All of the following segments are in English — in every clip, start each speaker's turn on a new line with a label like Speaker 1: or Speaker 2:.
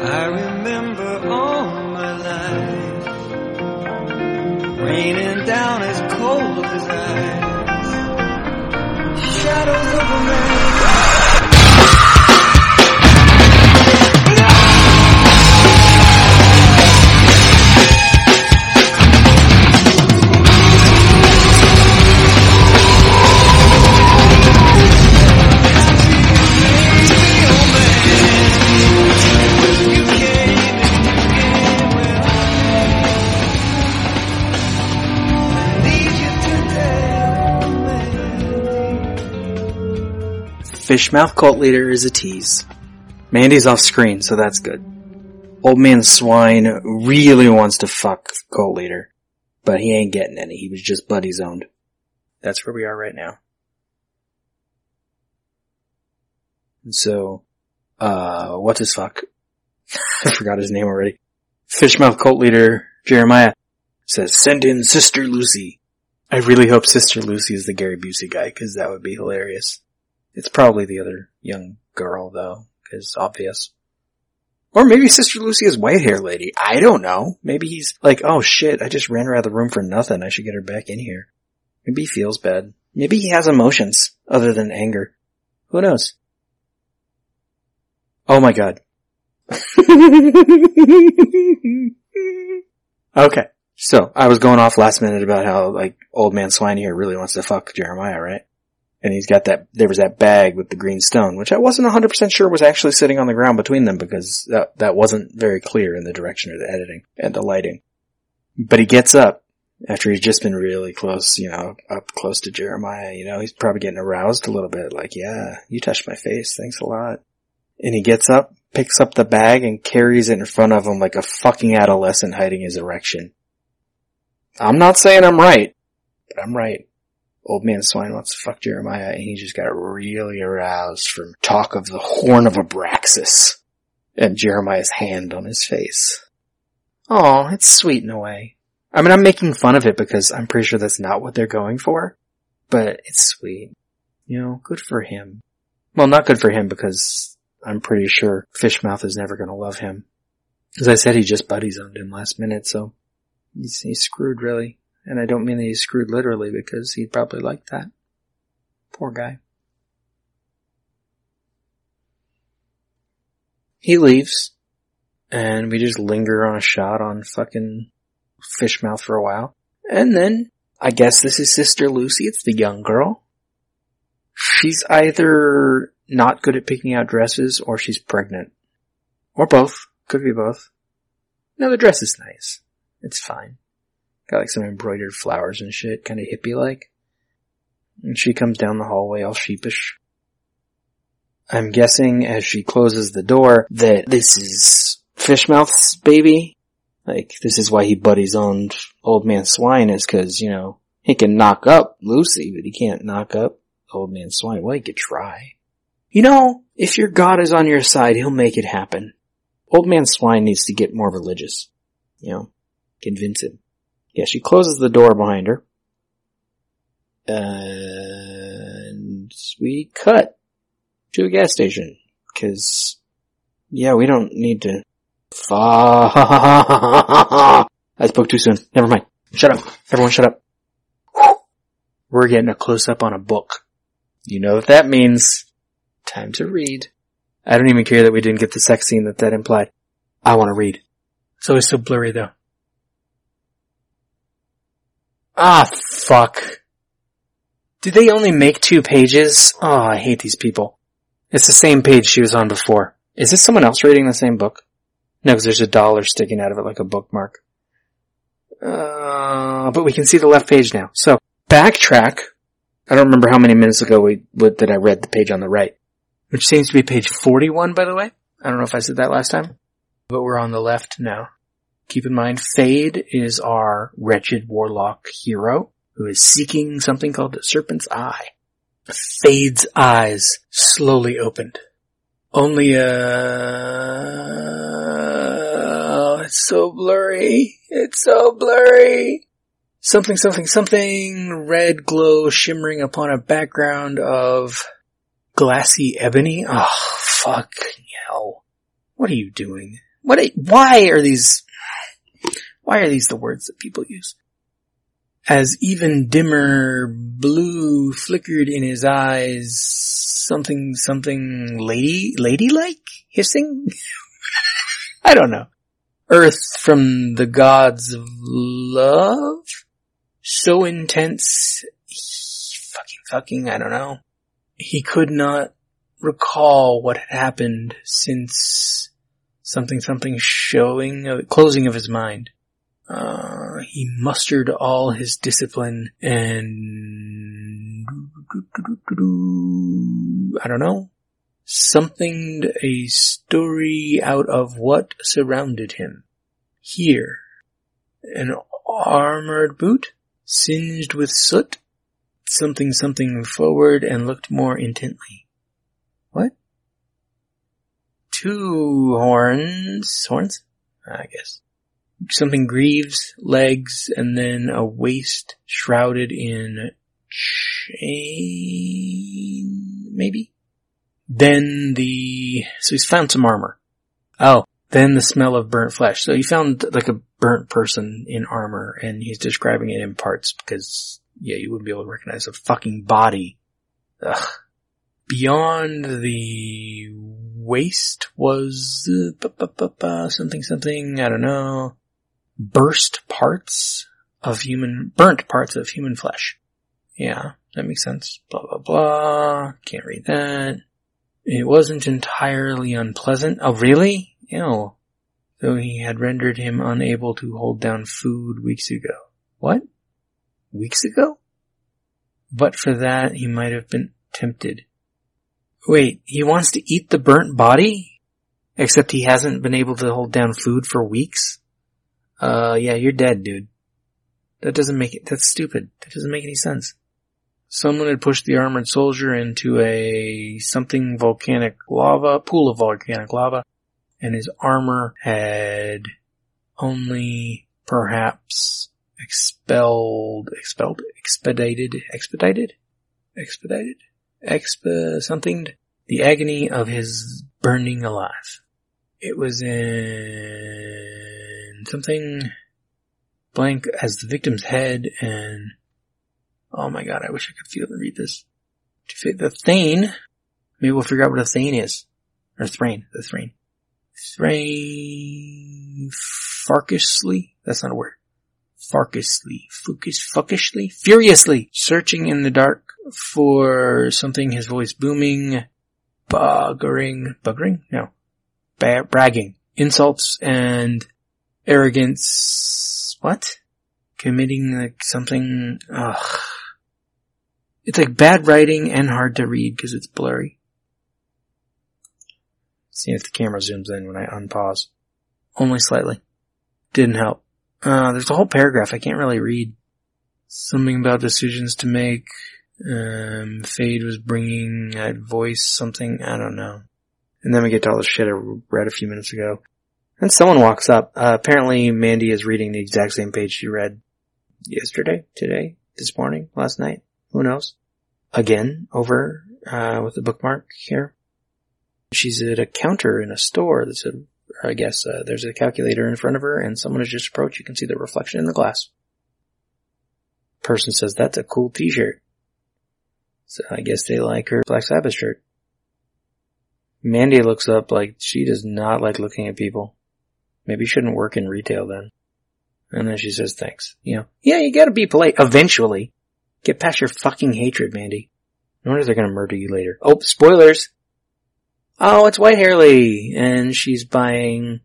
Speaker 1: I remember all my life raining down as cold as ice.
Speaker 2: Fishmouth cult leader is a tease. Mandy's off screen, so that's good. Old man swine really wants to fuck cult leader, but he ain't getting any. He was just buddy zoned. That's where we are right now. And so, uh, what's his fuck? I forgot his name already. Fishmouth cult leader Jeremiah says, send in Sister Lucy. I really hope Sister Lucy is the Gary Busey guy, cause that would be hilarious. It's probably the other young girl though, cause obvious. Or maybe Sister Lucy is white hair lady. I don't know. Maybe he's like, oh shit, I just ran her out of the room for nothing. I should get her back in here. Maybe he feels bad. Maybe he has emotions other than anger. Who knows? Oh my god. okay. So, I was going off last minute about how, like, old man swine here really wants to fuck Jeremiah, right? And he's got that, there was that bag with the green stone, which I wasn't 100% sure was actually sitting on the ground between them because that, that wasn't very clear in the direction of the editing and the lighting. But he gets up after he's just been really close, you know, up close to Jeremiah, you know, he's probably getting aroused a little bit, like, yeah, you touched my face, thanks a lot. And he gets up, picks up the bag and carries it in front of him like a fucking adolescent hiding his erection. I'm not saying I'm right, but I'm right. Old man swine wants to fuck Jeremiah and he just got really aroused from talk of the horn of Abraxas and Jeremiah's hand on his face. Oh, it's sweet in a way. I mean, I'm making fun of it because I'm pretty sure that's not what they're going for, but it's sweet. You know, good for him. Well, not good for him because I'm pretty sure Fishmouth is never gonna love him. As I said, he just buddy zoned him last minute, so he's, he's screwed really. And I don't mean that he's screwed literally because he'd probably like that. Poor guy. He leaves, and we just linger on a shot on fucking Fishmouth for a while. And then, I guess this is Sister Lucy, it's the young girl. She's either not good at picking out dresses or she's pregnant. Or both. Could be both. No, the dress is nice. It's fine. Got like some embroidered flowers and shit, kinda hippie like. And she comes down the hallway all sheepish. I'm guessing as she closes the door that this is Fishmouth's baby. Like, this is why he buddies on Old Man Swine is cause, you know, he can knock up Lucy, but he can't knock up Old Man Swine. Well, he could try. You know, if your God is on your side, he'll make it happen. Old Man Swine needs to get more religious. You know, convince him. Yeah, she closes the door behind her. And we cut to a gas station. Cause, yeah, we don't need to. I spoke too soon. Never mind. Shut up. Everyone shut up. We're getting a close up on a book. You know what that means. Time to read. I don't even care that we didn't get the sex scene that that implied. I want to read. It's always so blurry though. Ah, fuck. Did they only make two pages? Oh, I hate these people. It's the same page she was on before. Is this someone else reading the same book? No, because there's a dollar sticking out of it like a bookmark. Uh, but we can see the left page now. So, backtrack. I don't remember how many minutes ago we, that I read the page on the right. Which seems to be page 41, by the way. I don't know if I said that last time. But we're on the left now. Keep in mind, Fade is our wretched warlock hero who is seeking something called the Serpent's Eye. Fade's eyes slowly opened. Only a... Oh, it's so blurry. It's so blurry. Something, something, something. Red glow shimmering upon a background of glassy ebony. Ah, oh, fuck hell. What are you doing? What? Are, why are these? Why are these the words that people use? As even dimmer blue flickered in his eyes, something, something lady, ladylike hissing? I don't know. Earth from the gods of love? So intense, fucking, fucking, I don't know. He could not recall what had happened since something, something showing, closing of his mind. Uh, he mustered all his discipline and I don't know, something a story out of what surrounded him. Here, an armored boot, singed with soot, something something forward and looked more intently. What? Two horns, horns? I guess. Something greaves, legs, and then a waist shrouded in chain, maybe? Then the, so he's found some armor. Oh, then the smell of burnt flesh. So he found like a burnt person in armor and he's describing it in parts because, yeah, you wouldn't be able to recognize a fucking body. Ugh. Beyond the waist was uh, something something, I don't know, burst parts of human, burnt parts of human flesh. Yeah, that makes sense. Blah blah blah. Can't read that. It wasn't entirely unpleasant. Oh really? Ew. Though he had rendered him unable to hold down food weeks ago. What? Weeks ago? But for that, he might have been tempted. Wait, he wants to eat the burnt body? Except he hasn't been able to hold down food for weeks? Uh, yeah, you're dead, dude. That doesn't make it, that's stupid. That doesn't make any sense. Someone had pushed the armored soldier into a something volcanic lava, pool of volcanic lava, and his armor had only perhaps expelled, expelled, expedited, expedited, expedited, exp something, the agony of his burning alive. It was in something blank as the victim's head and Oh my god, I wish I could feel and read this. The Thane, maybe we'll figure out what a Thane is. Or Thrain, the Thrain. Thrain, farkishly, that's not a word. Farkishly, focus, fuckishly, furiously, searching in the dark for something, his voice booming, buggering, buggering? No. Ba- bragging. Insults and arrogance. What? Committing like something, ugh. It's like bad writing and hard to read because it's blurry. See if the camera zooms in when I unpause. Only slightly. Didn't help. Uh, there's a whole paragraph I can't really read. Something about decisions to make. Um, Fade was bringing that voice something. I don't know. And then we get to all the shit I read a few minutes ago. And someone walks up. Uh, apparently Mandy is reading the exact same page she read yesterday, today, this morning, last night. Who knows? Again, over uh, with the bookmark here. She's at a counter in a store. That's a, I guess uh, there's a calculator in front of her, and someone has just approached. You can see the reflection in the glass. Person says that's a cool T-shirt. So I guess they like her Black Sabbath shirt. Mandy looks up like she does not like looking at people. Maybe you shouldn't work in retail then. And then she says thanks. You know, yeah, you gotta be polite eventually. Get past your fucking hatred, Mandy. No wonder they're gonna murder you later. Oh, spoilers! Oh, it's White Hairly, and she's buying,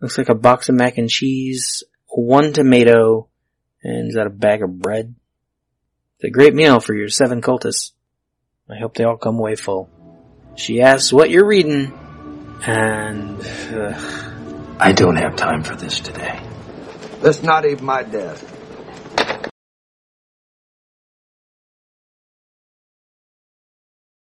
Speaker 2: looks like a box of mac and cheese, one tomato, and is that a bag of bread? It's a great meal for your seven cultists. I hope they all come away full. She asks what you're reading, and, uh,
Speaker 3: I don't have time for this today.
Speaker 4: That's not even my desk.